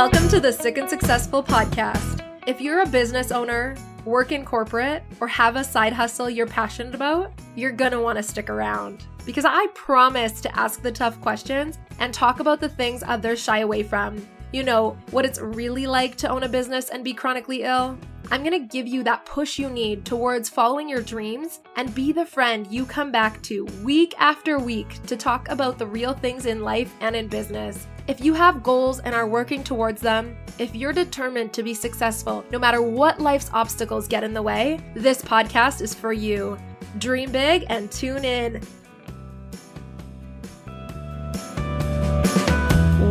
Welcome to the Sick and Successful podcast. If you're a business owner, work in corporate, or have a side hustle you're passionate about, you're gonna wanna stick around. Because I promise to ask the tough questions and talk about the things others shy away from. You know, what it's really like to own a business and be chronically ill. I'm gonna give you that push you need towards following your dreams and be the friend you come back to week after week to talk about the real things in life and in business. If you have goals and are working towards them, if you're determined to be successful no matter what life's obstacles get in the way, this podcast is for you. Dream big and tune in.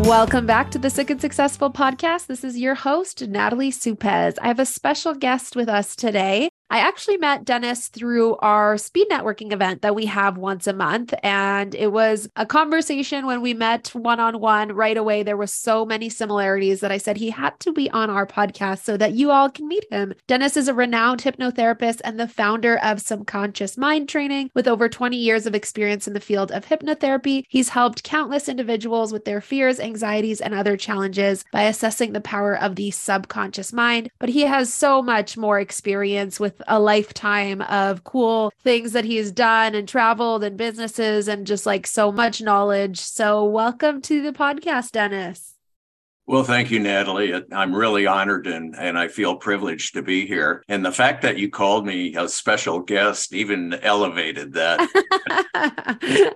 Welcome back to the Sick and Successful podcast. This is your host, Natalie Supez. I have a special guest with us today. I actually met Dennis through our speed networking event that we have once a month. And it was a conversation when we met one on one right away. There were so many similarities that I said he had to be on our podcast so that you all can meet him. Dennis is a renowned hypnotherapist and the founder of Subconscious Mind Training with over 20 years of experience in the field of hypnotherapy. He's helped countless individuals with their fears, anxieties, and other challenges by assessing the power of the subconscious mind. But he has so much more experience with a lifetime of cool things that he's done and traveled and businesses and just like so much knowledge. So, welcome to the podcast, Dennis. Well, thank you, Natalie. I'm really honored and, and I feel privileged to be here. And the fact that you called me a special guest even elevated that.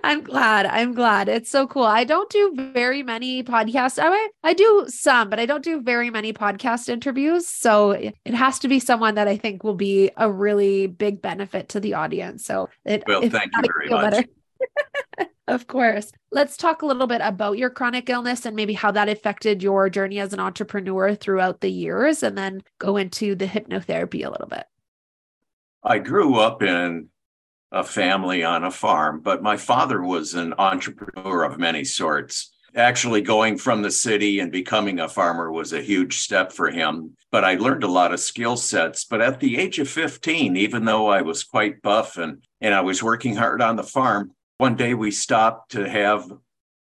I'm glad. I'm glad. It's so cool. I don't do very many podcasts. I, I do some, but I don't do very many podcast interviews. So it has to be someone that I think will be a really big benefit to the audience. So it, well, thank you very much. Of course. Let's talk a little bit about your chronic illness and maybe how that affected your journey as an entrepreneur throughout the years, and then go into the hypnotherapy a little bit. I grew up in a family on a farm, but my father was an entrepreneur of many sorts. Actually, going from the city and becoming a farmer was a huge step for him. But I learned a lot of skill sets. But at the age of 15, even though I was quite buff and, and I was working hard on the farm, one day we stopped to have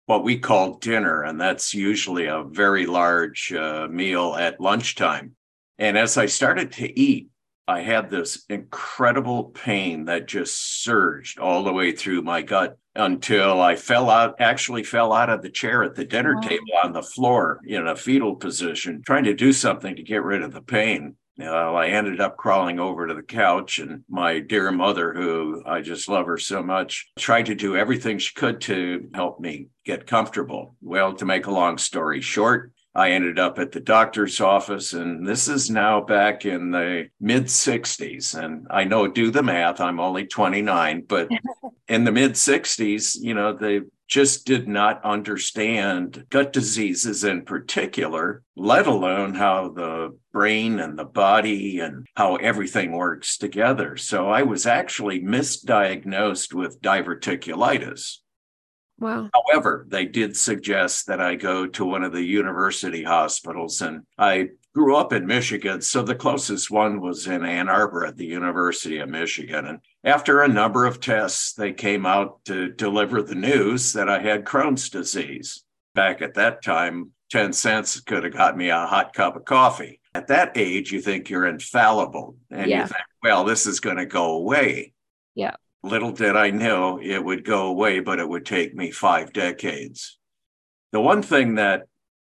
what we call dinner, and that's usually a very large uh, meal at lunchtime. And as I started to eat, I had this incredible pain that just surged all the way through my gut until I fell out, actually fell out of the chair at the dinner wow. table on the floor in a fetal position, trying to do something to get rid of the pain. Uh, I ended up crawling over to the couch, and my dear mother, who I just love her so much, tried to do everything she could to help me get comfortable. Well, to make a long story short, I ended up at the doctor's office, and this is now back in the mid 60s. And I know, do the math, I'm only 29, but in the mid 60s, you know, they just did not understand gut diseases in particular, let alone how the brain and the body and how everything works together. So I was actually misdiagnosed with diverticulitis. Wow. However, they did suggest that I go to one of the university hospitals, and I grew up in Michigan. So the closest one was in Ann Arbor at the University of Michigan. And after a number of tests, they came out to deliver the news that I had Crohn's disease. Back at that time, 10 cents could have got me a hot cup of coffee. At that age, you think you're infallible and yeah. you think, well, this is going to go away. Yeah. Little did I know it would go away, but it would take me five decades. The one thing that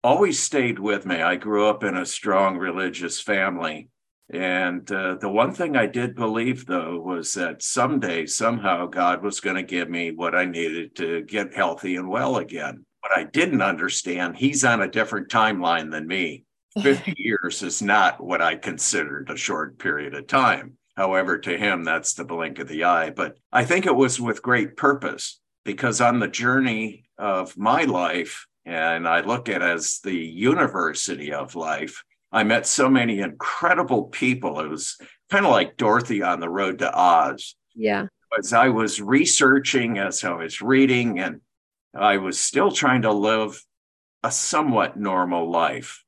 always stayed with me, I grew up in a strong religious family. And uh, the one thing I did believe, though, was that someday, somehow, God was going to give me what I needed to get healthy and well again. But I didn't understand, He's on a different timeline than me. 50 years is not what I considered a short period of time. However, to him, that's the blink of the eye. But I think it was with great purpose because on the journey of my life, and I look at as the university of life, I met so many incredible people. It was kind of like Dorothy on the road to Oz. Yeah. As I was researching, as I was reading, and I was still trying to live a somewhat normal life.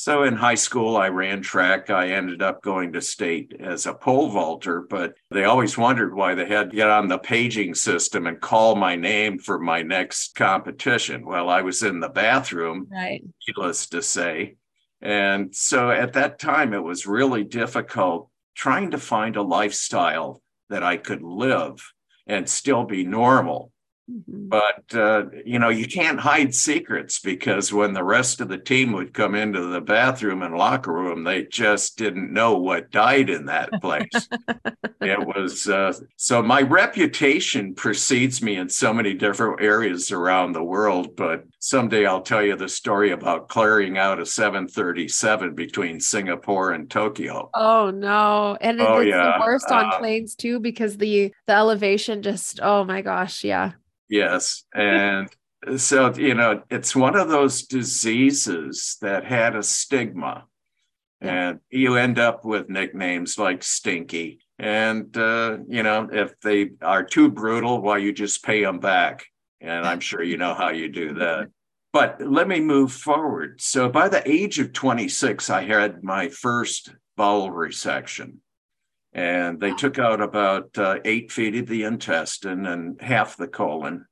So in high school, I ran track. I ended up going to state as a pole vaulter, but they always wondered why they had to get on the paging system and call my name for my next competition. Well, I was in the bathroom, right. needless to say. And so at that time, it was really difficult trying to find a lifestyle that I could live and still be normal. Mm-hmm. But, uh, you know, you can't hide secrets because when the rest of the team would come into the bathroom and locker room, they just didn't know what died in that place. it was uh, so my reputation precedes me in so many different areas around the world. But someday I'll tell you the story about clearing out a 737 between Singapore and Tokyo. Oh, no. And oh, it's yeah. the worst on uh, planes too because the, the elevation just, oh my gosh. Yeah. Yes. And so, you know, it's one of those diseases that had a stigma. Yeah. And you end up with nicknames like Stinky. And, uh, you know, if they are too brutal, why well, you just pay them back. And I'm sure you know how you do that. But let me move forward. So by the age of 26, I had my first bowel resection and they took out about uh, eight feet of the intestine and half the colon.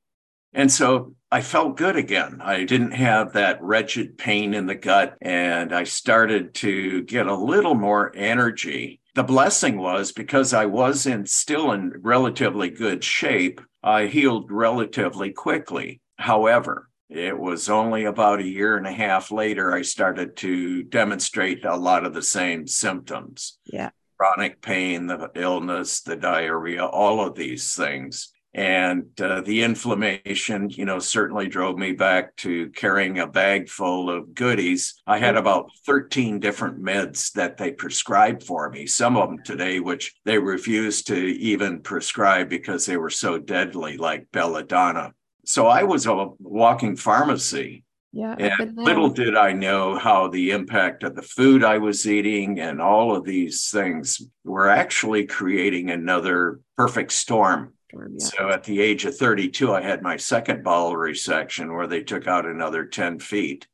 And so I felt good again. I didn't have that wretched pain in the gut, and I started to get a little more energy. The blessing was because I was in still in relatively good shape, I healed relatively quickly. However, it was only about a year and a half later I started to demonstrate a lot of the same symptoms. Yeah chronic pain, the illness, the diarrhea, all of these things. And uh, the inflammation, you know, certainly drove me back to carrying a bag full of goodies. I had about 13 different meds that they prescribed for me, some of them today, which they refused to even prescribe because they were so deadly, like belladonna. So I was a walking pharmacy yeah. And little did I know how the impact of the food I was eating and all of these things were actually creating another perfect storm. storm yeah. So at the age of 32, I had my second bowel resection where they took out another 10 feet.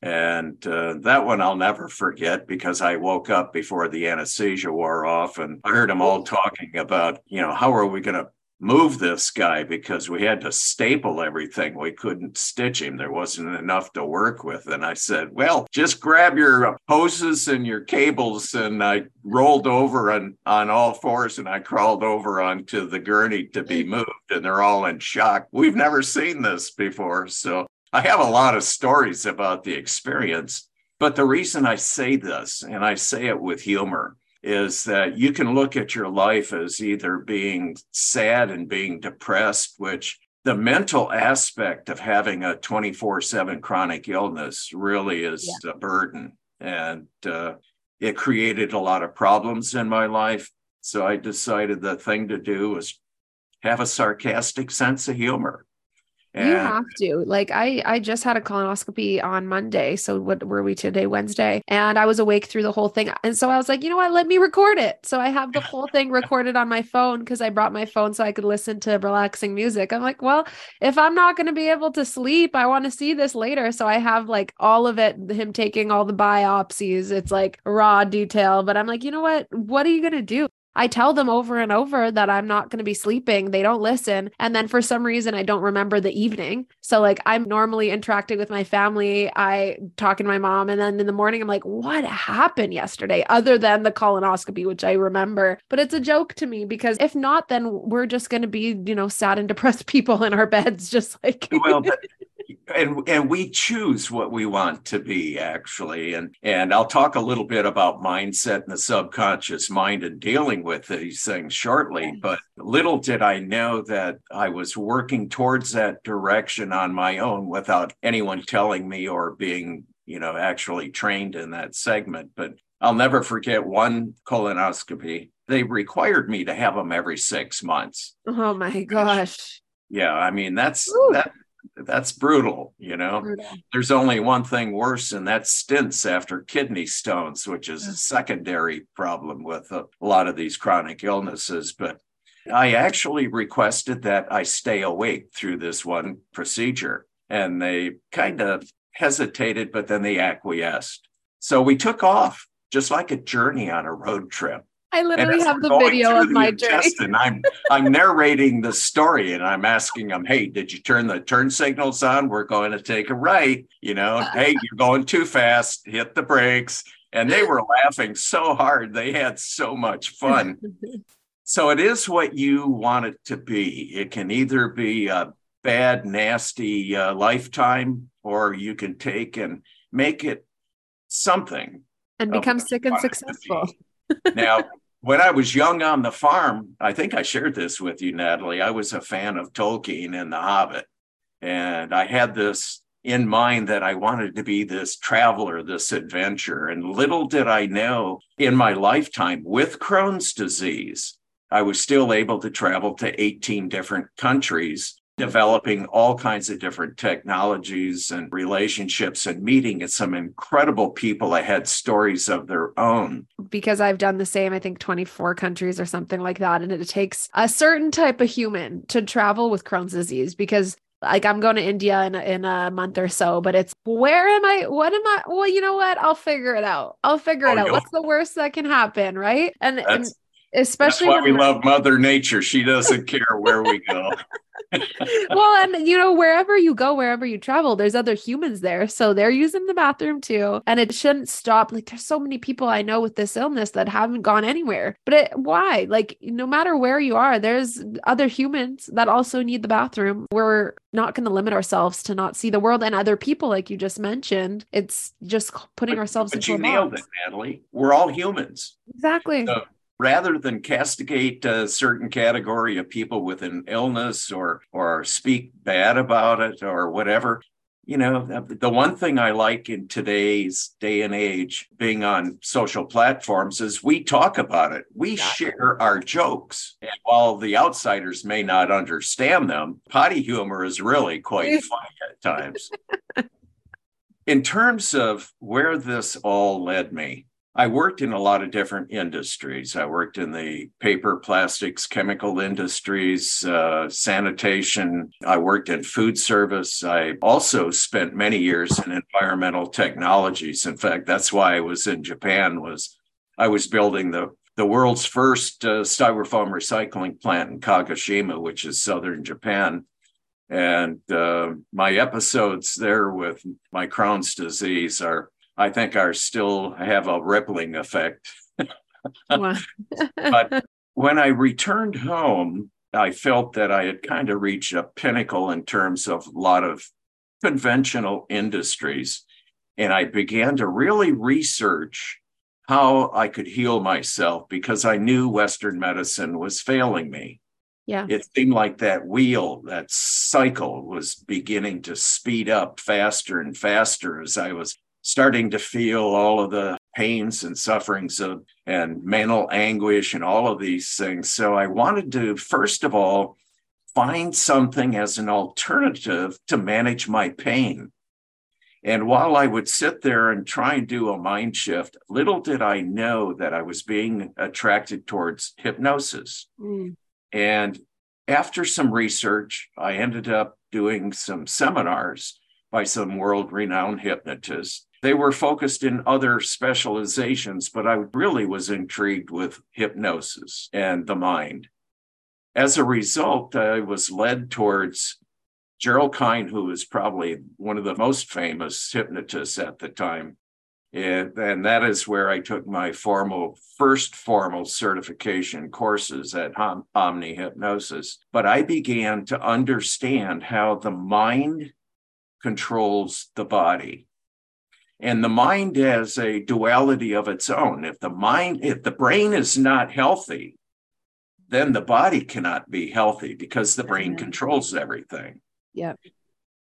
And uh, that one I'll never forget because I woke up before the anesthesia wore off and I heard them all talking about, you know, how are we going to move this guy because we had to staple everything. We couldn't stitch him. There wasn't enough to work with. And I said, well, just grab your hoses and your cables. And I rolled over on, on all fours and I crawled over onto the gurney to be moved. And they're all in shock. We've never seen this before. So I have a lot of stories about the experience. But the reason I say this, and I say it with humor, is that you can look at your life as either being sad and being depressed, which the mental aspect of having a 24 7 chronic illness really is yeah. a burden. And uh, it created a lot of problems in my life. So I decided the thing to do was have a sarcastic sense of humor. And you have to. Like I I just had a colonoscopy on Monday. So what were we today? Wednesday. And I was awake through the whole thing. And so I was like, you know what? Let me record it. So I have the whole thing recorded on my phone because I brought my phone so I could listen to relaxing music. I'm like, well, if I'm not going to be able to sleep, I want to see this later. So I have like all of it, him taking all the biopsies. It's like raw detail. But I'm like, you know what? What are you going to do? I tell them over and over that I'm not going to be sleeping. They don't listen. And then for some reason, I don't remember the evening. So, like, I'm normally interacting with my family. I talking to my mom. And then in the morning, I'm like, what happened yesterday other than the colonoscopy, which I remember? But it's a joke to me because if not, then we're just going to be, you know, sad and depressed people in our beds, just like. well, and and we choose what we want to be actually. And and I'll talk a little bit about mindset and the subconscious mind and dealing with these things shortly but little did I know that I was working towards that direction on my own without anyone telling me or being you know actually trained in that segment. But I'll never forget one colonoscopy. They required me to have them every 6 months. Oh my gosh. Yeah i mean that's Ooh. that that's brutal you know brutal. there's only one thing worse and that's stents after kidney stones which is a secondary problem with a lot of these chronic illnesses but i actually requested that i stay awake through this one procedure and they kind of hesitated but then they acquiesced So we took off just like a journey on a road trip. I literally have the video of my journey. And I'm I'm narrating the story and I'm asking them, hey, did you turn the turn signals on? We're going to take a right. You know, hey, you're going too fast, hit the brakes. And they were laughing so hard. They had so much fun. so it is what you want it to be. It can either be a bad, nasty uh, lifetime, or you can take and make it something and become sick and successful. now, when I was young on the farm, I think I shared this with you, Natalie. I was a fan of Tolkien and The Hobbit. And I had this in mind that I wanted to be this traveler, this adventurer. And little did I know in my lifetime with Crohn's disease, I was still able to travel to 18 different countries developing all kinds of different technologies and relationships and meeting some incredible people that had stories of their own. Because I've done the same, I think 24 countries or something like that. And it takes a certain type of human to travel with Crohn's disease because like I'm going to India in a, in a month or so, but it's where am I? What am I? Well, you know what? I'll figure it out. I'll figure oh, it out. What's the worst that can happen? Right. And, and especially That's why we love Mother Nature. She doesn't care where we go. well, and you know, wherever you go, wherever you travel, there's other humans there. So they're using the bathroom too. And it shouldn't stop. Like, there's so many people I know with this illness that haven't gone anywhere. But it, why? Like, no matter where you are, there's other humans that also need the bathroom. We're not going to limit ourselves to not see the world and other people, like you just mentioned. It's just putting but, ourselves but into you nailed it, Natalie. We're all humans. Exactly. So rather than castigate a certain category of people with an illness or or speak bad about it or whatever you know the one thing i like in today's day and age being on social platforms is we talk about it. We share our jokes. And while the outsiders may not understand them potty humor is really quite funny at times. In terms of where this all led me I worked in a lot of different industries. I worked in the paper, plastics, chemical industries, uh, sanitation. I worked in food service. I also spent many years in environmental technologies. In fact, that's why I was in Japan. Was I was building the the world's first uh, styrofoam recycling plant in Kagoshima, which is southern Japan. And uh, my episodes there with my Crohn's disease are I think are still have a rippling effect. but when I returned home, I felt that I had kind of reached a pinnacle in terms of a lot of conventional industries. And I began to really research how I could heal myself because I knew Western medicine was failing me. Yeah. It seemed like that wheel, that cycle was beginning to speed up faster and faster as I was starting to feel all of the pains and sufferings of and mental anguish and all of these things. So I wanted to, first of all, find something as an alternative to manage my pain. And while I would sit there and try and do a mind shift, little did I know that I was being attracted towards hypnosis. Mm. And after some research, I ended up doing some seminars by some world renowned hypnotists they were focused in other specializations, but I really was intrigued with hypnosis and the mind. As a result, I was led towards Gerald Kein, who was probably one of the most famous hypnotists at the time. And, that is where I took my formal first formal certification courses at Omni Hypnosis. But I began to understand how the mind controls the body and the mind has a duality of its own. If the mind, if the brain is not healthy, then the body cannot be healthy because the brain controls everything. Yep.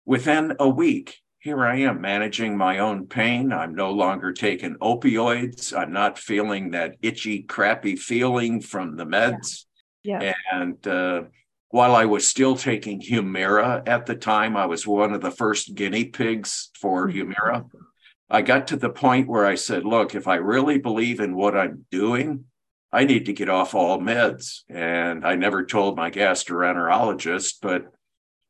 Within a week, here I am managing my own pain. I'm no longer taking opioids. I'm not feeling that itchy, crappy feeling from the meds. Yeah. yeah. And uh, while I was still taking Humira at the time, I was one of the first guinea pigs for mm-hmm. Humira. I got to the point where I said, look, if I really believe in what I'm doing, I need to get off all meds. And I never told my gastroenterologist, but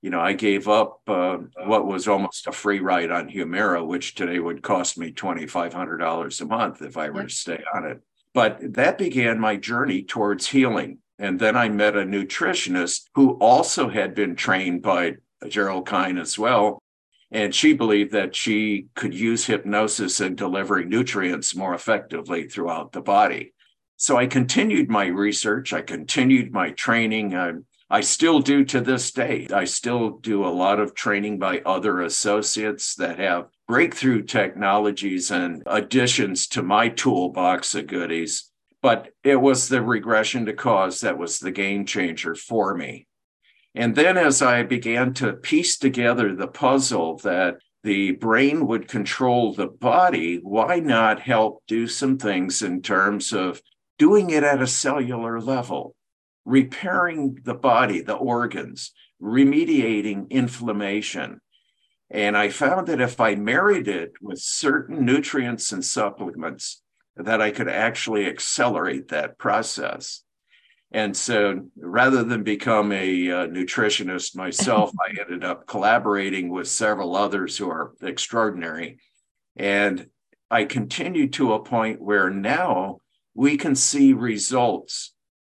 you know, I gave up uh, what was almost a free ride on Humira, which today would cost me $2,500 a month if I were to stay on it. But that began my journey towards healing. And then I met a nutritionist who also had been trained by Gerald Kein as well. And she believed that she could use hypnosis in delivering nutrients more effectively throughout the body. So I continued my research, I continued my training. I, I still do to this day. I still do a lot of training by other associates that have breakthrough technologies and additions to my toolbox of goodies. But it was the regression to cause that was the game changer for me. And then as I began to piece together the puzzle that the brain would control the body, why not help do some things in terms of doing it at a cellular level, repairing the body, the organs, remediating inflammation. And I found that if I married it with certain nutrients and supplements, that I could actually accelerate that process. And so rather than become a uh, nutritionist myself, I ended up collaborating with several others who are extraordinary. And I continued to a point where now we can see results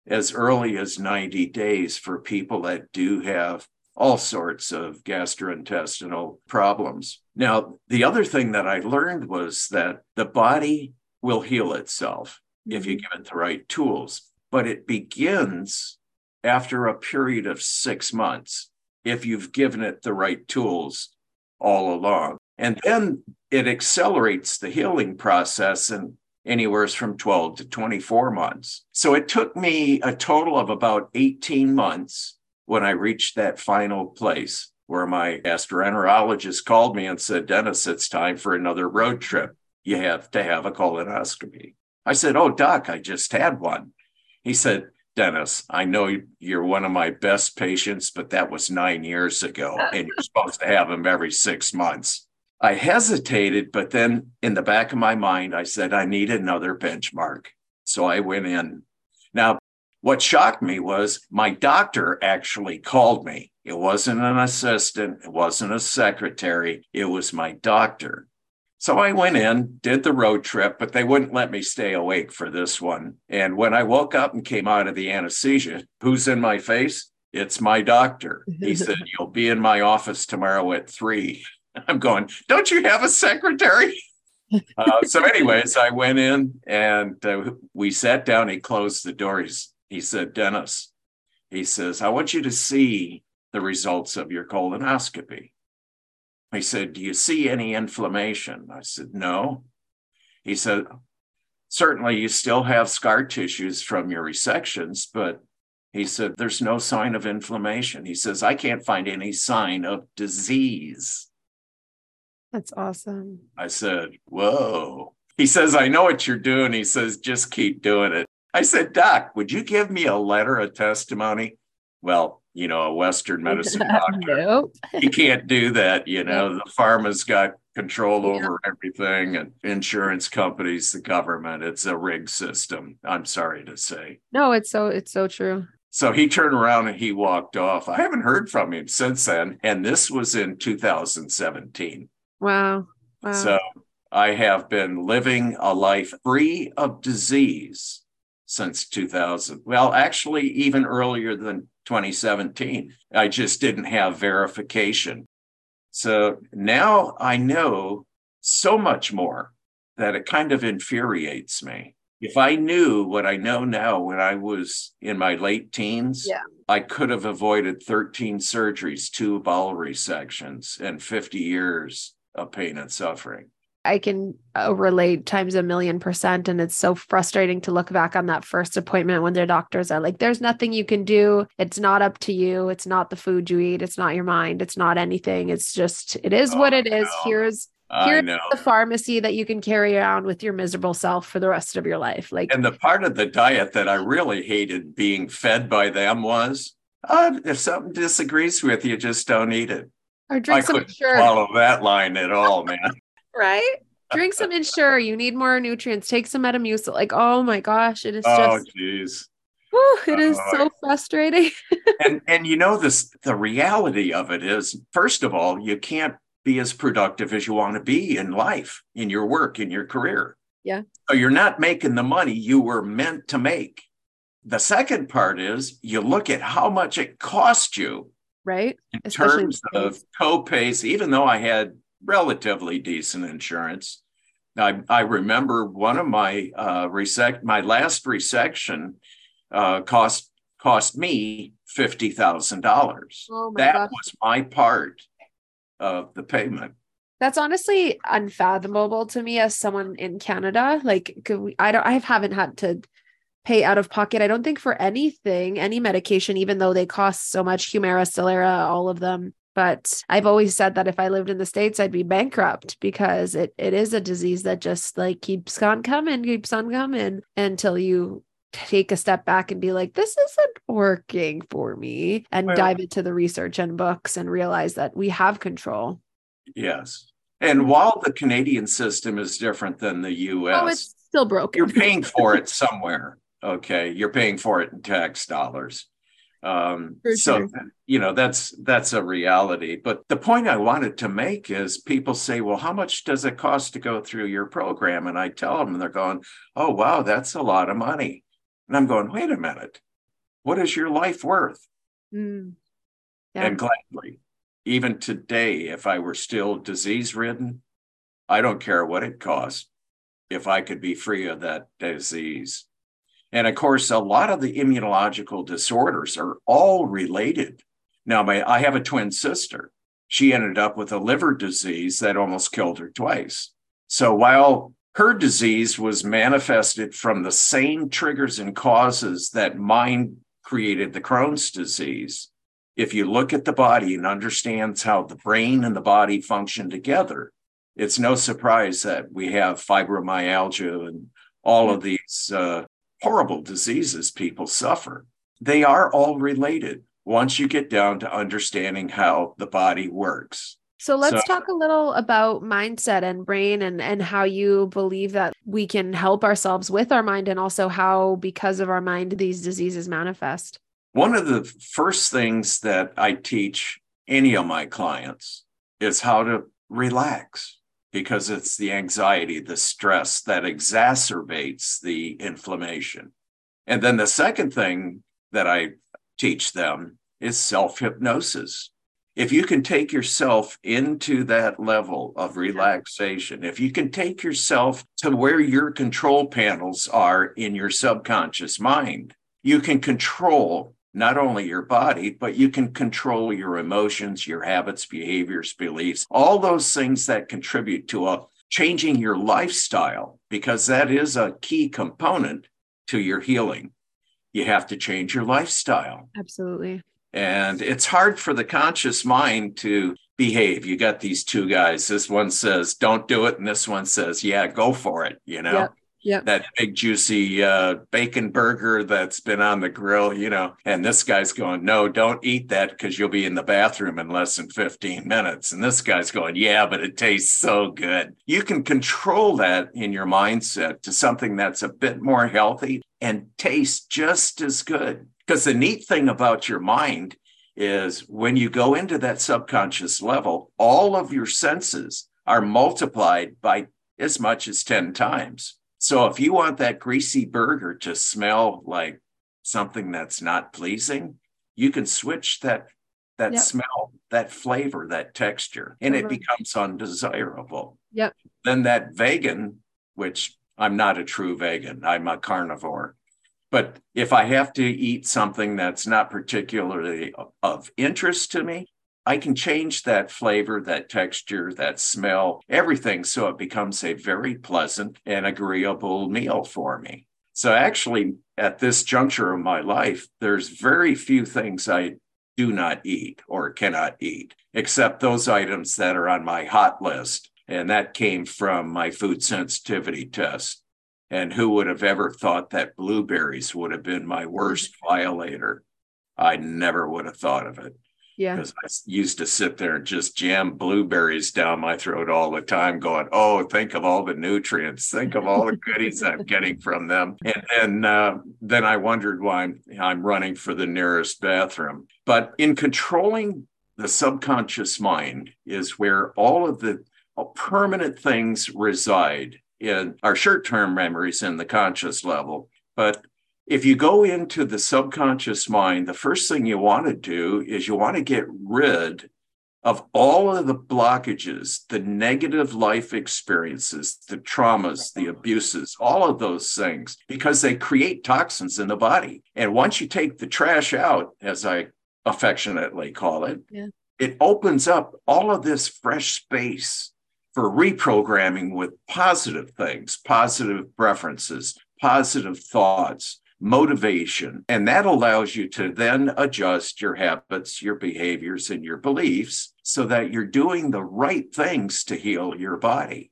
as early as 90 days for people that do have all sorts of gastrointestinal problems. Now, the other thing that I learned was that the body will heal itself if you mm-hmm. give it the right tools, but it begins after a period of six months if you've given it the right tools all along. And then it accelerates the healing process. And anywhere from 12 to 24 months. So it took me a total of about 18 months when I reached that final place where my gastroenterologist called me and said, Dennis, it's time for another road trip. You have to have a colonoscopy. I said, Oh, doc, I just had one. He said, Dennis, I know you're one of my best patients, but that was nine years ago, and you're supposed to have them every six months. I hesitated, but then in the back of my mind, I said, I need another benchmark. So I went in. Now, what shocked me was my doctor actually called me. It wasn't an assistant, it wasn't a secretary, it was my doctor. So I went in, did the road trip, but they wouldn't let me stay awake for this one. And when I woke up and came out of the anesthesia, who's in my face? It's my doctor. He said, You'll be in my office tomorrow at three. I'm going, don't you have a secretary? uh, so, anyways, I went in and uh, we sat down. He closed the door. He's, he said, Dennis, he says, I want you to see the results of your colonoscopy. He said, Do you see any inflammation? I said, No. He said, Certainly, you still have scar tissues from your resections, but he said, There's no sign of inflammation. He says, I can't find any sign of disease. That's awesome. I said, Whoa. He says, I know what you're doing. He says, just keep doing it. I said, Doc, would you give me a letter of testimony? Well, you know, a Western medicine doctor. nope. he can't do that. You know, the pharma's got control over yeah. everything and insurance companies, the government. It's a rigged system. I'm sorry to say. No, it's so it's so true. So he turned around and he walked off. I haven't heard from him since then. And this was in 2017. Wow. wow. So I have been living a life free of disease since 2000. Well, actually, even earlier than 2017. I just didn't have verification. So now I know so much more that it kind of infuriates me. If I knew what I know now when I was in my late teens, yeah. I could have avoided 13 surgeries, two bowel resections, and 50 years of pain and suffering. I can uh, relate times a million percent. And it's so frustrating to look back on that first appointment when their doctors are like, there's nothing you can do. It's not up to you. It's not the food you eat. It's not your mind. It's not anything. It's just, it is oh, what it is. Here's, here's the pharmacy that you can carry around with your miserable self for the rest of your life. Like, and the part of the diet that I really hated being fed by them was uh, if something disagrees with you, just don't eat it. Or drink I some couldn't Ensure. follow that line at all, man. Right? Drink some Ensure. You need more nutrients. Take some Metamucil. Like, oh my gosh, it is oh, just. jeez. Whew, it is uh, so frustrating. and and you know this the reality of it is first of all, you can't be as productive as you want to be in life, in your work, in your career. Yeah. So you're not making the money you were meant to make. The second part is you look at how much it cost you. Right. In Especially terms of co-pays, even though I had relatively decent insurance. I, I remember one of my uh, resec- my last resection uh, cost cost me fifty thousand oh dollars. That God. was my part of the payment. That's honestly unfathomable to me as someone in Canada. Like, we, I don't, I haven't had to pay out of pocket. I don't think for anything, any medication, even though they cost so much. Humira, Stelara, all of them. But I've always said that if I lived in the States, I'd be bankrupt because it, it is a disease that just like keeps on coming, keeps on coming until you take a step back and be like, this isn't working for me and well, dive into the research and books and realize that we have control. Yes. And while the Canadian system is different than the US, oh, it's still broken. you're paying for it somewhere. Okay. You're paying for it in tax dollars. Um, so you know that's that's a reality. But the point I wanted to make is people say, "Well, how much does it cost to go through your program?" And I tell them, and they're going, "Oh, wow, that's a lot of money." And I'm going, "Wait a minute, what is your life worth?" Mm. Yeah. And gladly, even today, if I were still disease ridden, I don't care what it costs. If I could be free of that disease, and of course, a lot of the immunological disorders are all related. Now, my, I have a twin sister. She ended up with a liver disease that almost killed her twice. So while her disease was manifested from the same triggers and causes that mine created the Crohn's disease, if you look at the body and understands how the brain and the body function together, it's no surprise that we have fibromyalgia and all of these uh, horrible diseases people suffer. They are all related once you get down to understanding how the body works. So let's so, talk a little about mindset and brain and and how you believe that we can help ourselves with our mind and also how because of our mind these diseases manifest. One of the first things that I teach any of my clients is how to relax because it's the anxiety, the stress that exacerbates the inflammation. And then the second thing that I teach them is self hypnosis. If you can take yourself into that level of relaxation, if you can take yourself to where your control panels are in your subconscious mind, you can control not only your body, but you can control your emotions, your habits, behaviors, beliefs, all those things that contribute to a changing your lifestyle, because that is a key component to your healing. You have to change your lifestyle. Absolutely. And it's hard for the conscious mind to behave. You got these two guys. This one says, don't do it. And this one says, yeah, go for it. You know? Yep yeah that big juicy uh, bacon burger that's been on the grill you know and this guy's going no don't eat that because you'll be in the bathroom in less than 15 minutes. And this guy's going yeah but it tastes so good. You can control that in your mindset to something that's a bit more healthy and tastes just as good. Because the neat thing about your mind is when you go into that subconscious level all of your senses are multiplied by as much as 10 times so if you want that greasy burger to smell like something that's not pleasing, you can switch that that yep. smell, that flavor, that texture, and it uh-huh. becomes undesirable. Yep. Then that vegan, which I'm not a true vegan, I'm a carnivore. But if I have to eat something that's not particularly of interest to me, I can change that flavor, that texture, that smell, everything so it becomes a very pleasant and agreeable meal for me. So, actually, at this juncture of my life, there's very few things I do not eat or cannot eat, except those items that are on my hot list. And that came from my food sensitivity test. And who would have ever thought that blueberries would have been my worst violator? I never would have thought of it. Yeah. Because I used to sit there and just jam blueberries down my throat all the time, going, Oh, think of all the nutrients, think of all the goodies I'm getting from them. And then, uh, then I wondered why I'm, I'm running for the nearest bathroom. But in controlling the subconscious mind is where all of the permanent things reside in our short term memories in the conscious level. But if you go into the subconscious mind, the first thing you want to do is you want to get rid of all of the blockages, the negative life experiences, the traumas, the abuses, all of those things, because they create toxins in the body. And once you take the trash out, as I affectionately call it, yeah. it opens up all of this fresh space for reprogramming with positive things, positive preferences, positive thoughts, motivation. And that allows you to then adjust your habits, your behaviors, and your beliefs so that you're doing the right things to heal your body.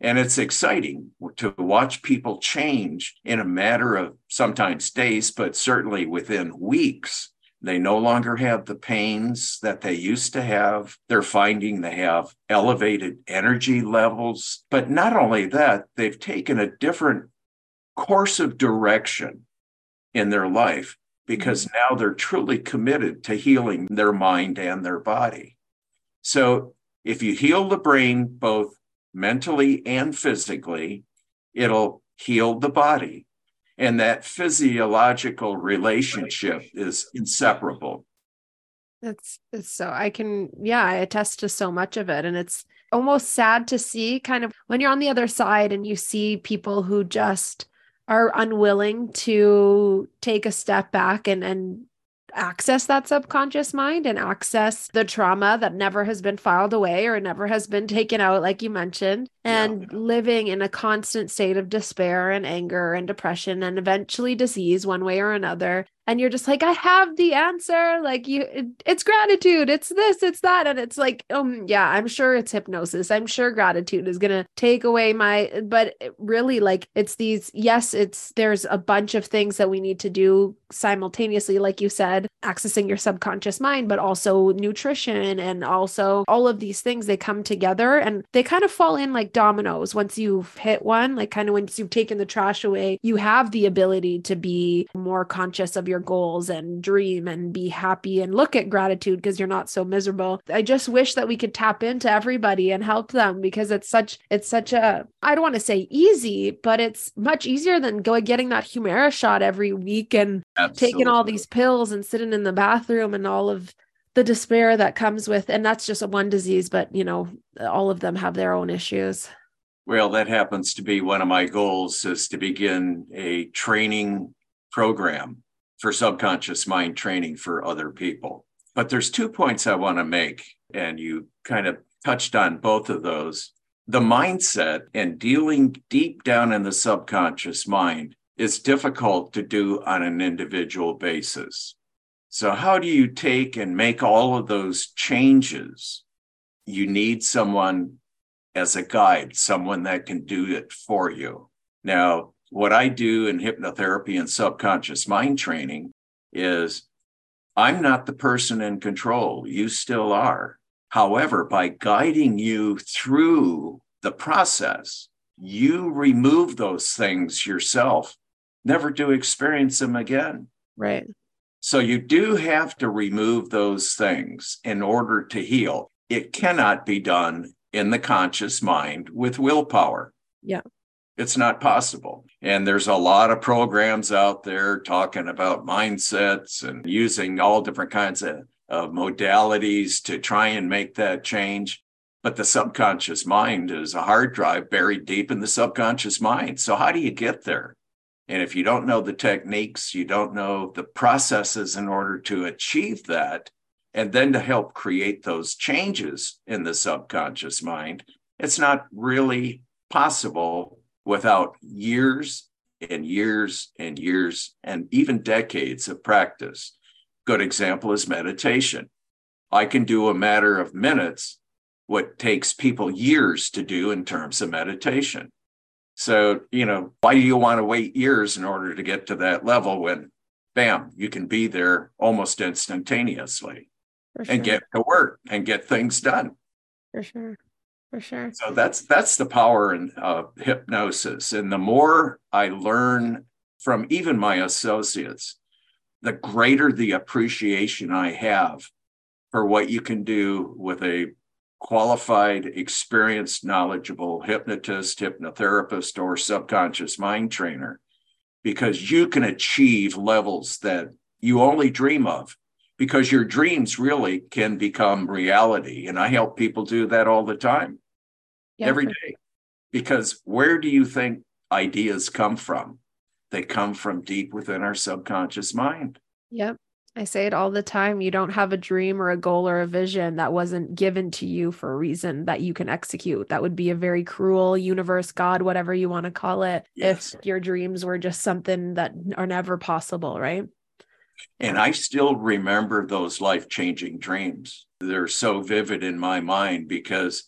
And it's exciting to watch people change in a matter of sometimes days, but certainly within weeks. They no longer have the pains that they used to have. They're finding they have elevated energy levels. But not only that, they've taken a different course of direction in their life because mm-hmm. now they're truly committed to healing their mind and their body. So if you heal the brain both mentally and physically, it'll heal the body. And that physiological relationship is inseparable. It's, it's so I can, yeah, I attest to so much of it. And it's almost sad to see kind of when you're on the other side and you see people who just are unwilling to take a step back and and access that subconscious mind and access the trauma that never has been filed away or never has been taken out like you mentioned and yeah. living in a constant state of despair and anger and depression and eventually disease one way or another and you're just like i have the answer. Like you it, it's gratitude it's this it's that. And it's like um yeah i'm sure it's hypnosis. I'm sure gratitude is going to take away my but really like it's these yes it's there's a bunch of things that we need to do simultaneously like you said accessing your subconscious mind but also nutrition and also all of these things they come together and they kind of fall in like dominoes. Once you've hit one like kind of once you've taken the trash away you have the ability to be more conscious of your goals and dream and be happy and look at gratitude because you're not so miserable i just wish that we could tap into everybody and help them because it's such it's such a i don't want to say easy but it's much easier than going getting that humira shot every week and Absolutely. taking all these pills and sitting in the bathroom and all of the despair that comes with and that's just a one disease but you know all of them have their own issues well that happens to be one of my goals is to begin a training program for subconscious mind training for other people but there's two points i want to make and you kind of touched on both of those the mindset and dealing deep down in the subconscious mind is difficult to do on an individual basis so, how do you take and make all of those changes? You need someone as a guide, someone that can do it for you. Now, what I do in hypnotherapy and subconscious mind training is I'm not the person in control. You still are. However, by guiding you through the process, you remove those things yourself, never to experience them again. Right. So you do have to remove those things in order to heal. It cannot be done in the conscious mind with willpower. Yeah. It's not possible. And there's a lot of programs out there talking about mindsets and using all different kinds of, of modalities to try and make that change. But the subconscious mind is a hard drive buried deep in the subconscious mind. So, how do you get there? And if you don't know the techniques, you don't know the processes in order to achieve that, and then to help create those changes in the subconscious mind, it's not really possible without years and years and years and even decades of practice. Good example is meditation. I can do a matter of minutes what takes people years to do in terms of meditation. So, you know, why do you want to wait years in order to get to that level when, bam, you can be there almost instantaneously? sure. and get to work and get things done. For sure. For sure. So that's that's the power in uh, hypnosis. And the more I learn from even my associates, the greater the appreciation I have for what you can do with a qualified, experienced, knowledgeable hypnotist, hypnotherapist, or subconscious mind trainer, because you can achieve levels that you only dream of, because your dreams really can become reality. And I help people do that all the time, yeah, every day. Because where do you think ideas come from? They come from deep within our subconscious mind. Yep. I say it all the time. You don't have a dream or a goal or a vision that wasn't given to you for a reason that you can execute. That would be a very cruel universe, God, whatever you want to call it, yes. if your dreams were just something that are never possible, right? And I still remember those life changing dreams. They're so vivid in my mind because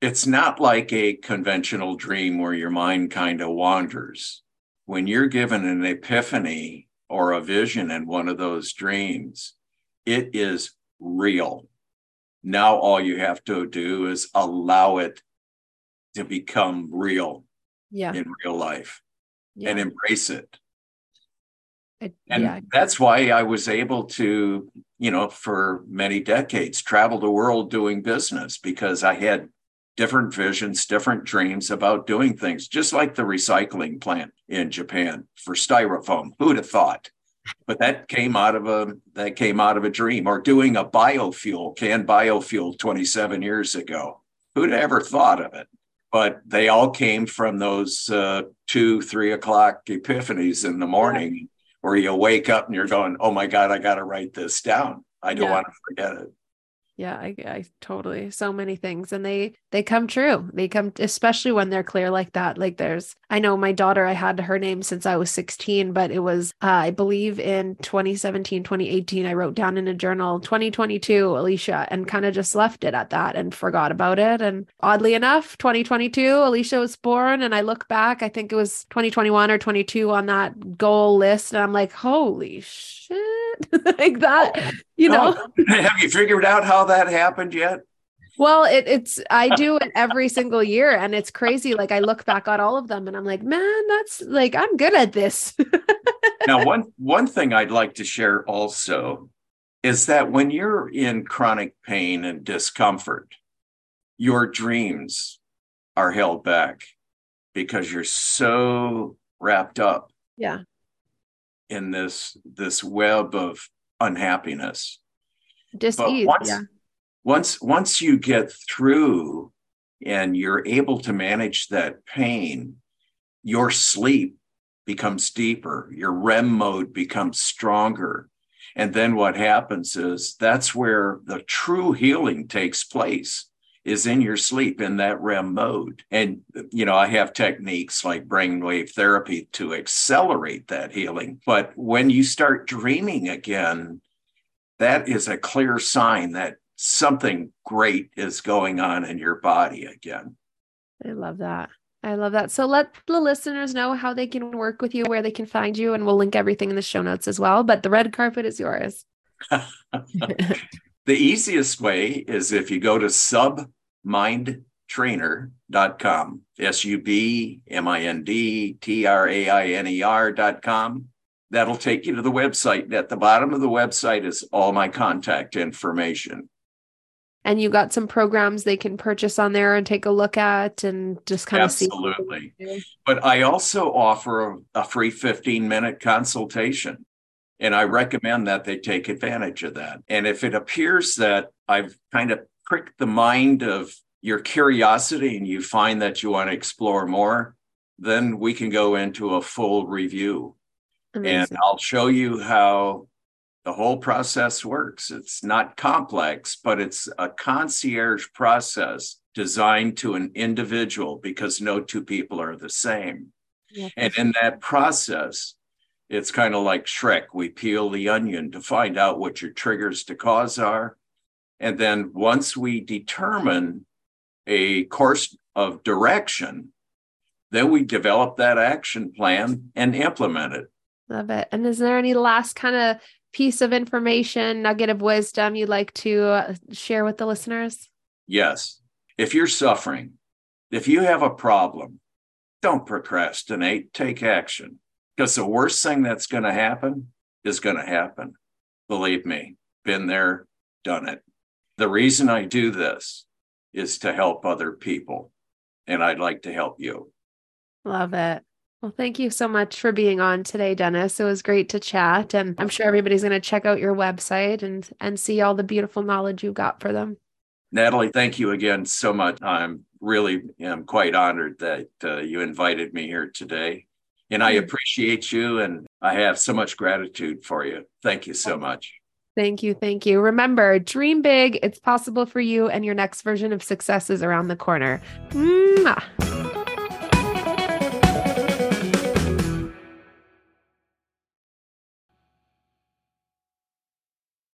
it's not like a conventional dream where your mind kind of wanders. When you're given an epiphany or a vision in one of those dreams, it is real. Now, all you have to do is allow it to become real yeah. in real life yeah. and embrace it. It and yeah. that's why I was able to, you know, for many decades, travel the world doing business because I had different visions, different dreams about doing things, just like the recycling plant in Japan for styrofoam. Who'd have thought? But that came out of a that came out of a dream, or doing a biofuel, canned biofuel 27 years ago. Who'd ever thought of it? But they all came from those uh, two, three o'clock epiphanies in the morning, where you wake up and you're going, "Oh my God, I got to write this down. I don't yeah. want to forget it." Yeah I, I totally so many things and they they come true. They come especially when they're clear like that like there's i know my daughter i had her name since i was 16 but it was uh, i believe in 2017 2018 i wrote down in a journal 2022 alicia and kind of just left it at that and forgot about it and oddly enough 2022 alicia was born and i look back i think it was 2021 or 22 on that goal list and i'm like holy shit. Like that you know? Have you figured out how that happened yet? Well it, it's i do it every single year and it's crazy like i look back at all of them and i'm like man that's like i'm good at this. Now one one thing i'd like to share also is that when you're in chronic pain and discomfort your dreams are held back because you're so wrapped up yeah. in this this web of unhappiness. Dis-ease, once, yeah. once once you get through and you're able to manage that pain, your sleep becomes deeper, your REM mode becomes stronger. And then what happens is that's where the true healing takes place is in your sleep in that REM mode. And, you know, I have techniques like brainwave therapy to accelerate that healing. But when you start dreaming again, that is a clear sign that something great is going on in your body again. I love that. I love that. So let the listeners know how they can work with you, where they can find you, and we'll link everything in the show notes as well. But the red carpet is yours. The easiest way is if you go to submindtrainer.com, S U B M I N D T R A I N E R.com. That'll take you to the website. At the bottom of the website is all my contact information. And you got some programs they can purchase on there and take a look at and just kind Absolutely. of see. Absolutely. But I also offer a, a free 15 minute consultation. And I recommend that they take advantage of that. And if it appears that I've kind of pricked the mind of your curiosity and you find that you want to explore more, then we can go into a full review. Amazing. And I'll show you how the whole process works. It's not complex, but it's a concierge process designed to an individual because no two people are the same. Yeah, and in that process, it's kind of like Shrek. We peel the onion to find out what your triggers to cause are. And then once we determine a course of direction, then we develop that action plan and implement it. Love it. And is there any last kind of piece of information, nugget of wisdom you'd like to uh, share with the listeners? Yes. If you're suffering, if you have a problem, don't procrastinate, take action. Because the worst thing that's going to happen is going to happen. Believe me, been there, done it. The reason I do this is to help other people, and I'd like to help you. Love it. Well, thank you so much for being on today, Dennis. It was great to chat, and I'm sure everybody's going to check out your website and and see all the beautiful knowledge you've got for them. Natalie, thank you again so much. I'm really am quite honored that uh, you invited me here today, and I appreciate you, and I have so much gratitude for you. Thank you so much. Thank you. Thank you. Remember, dream big. It's possible for you, and your next version of success is around the corner. Mwah.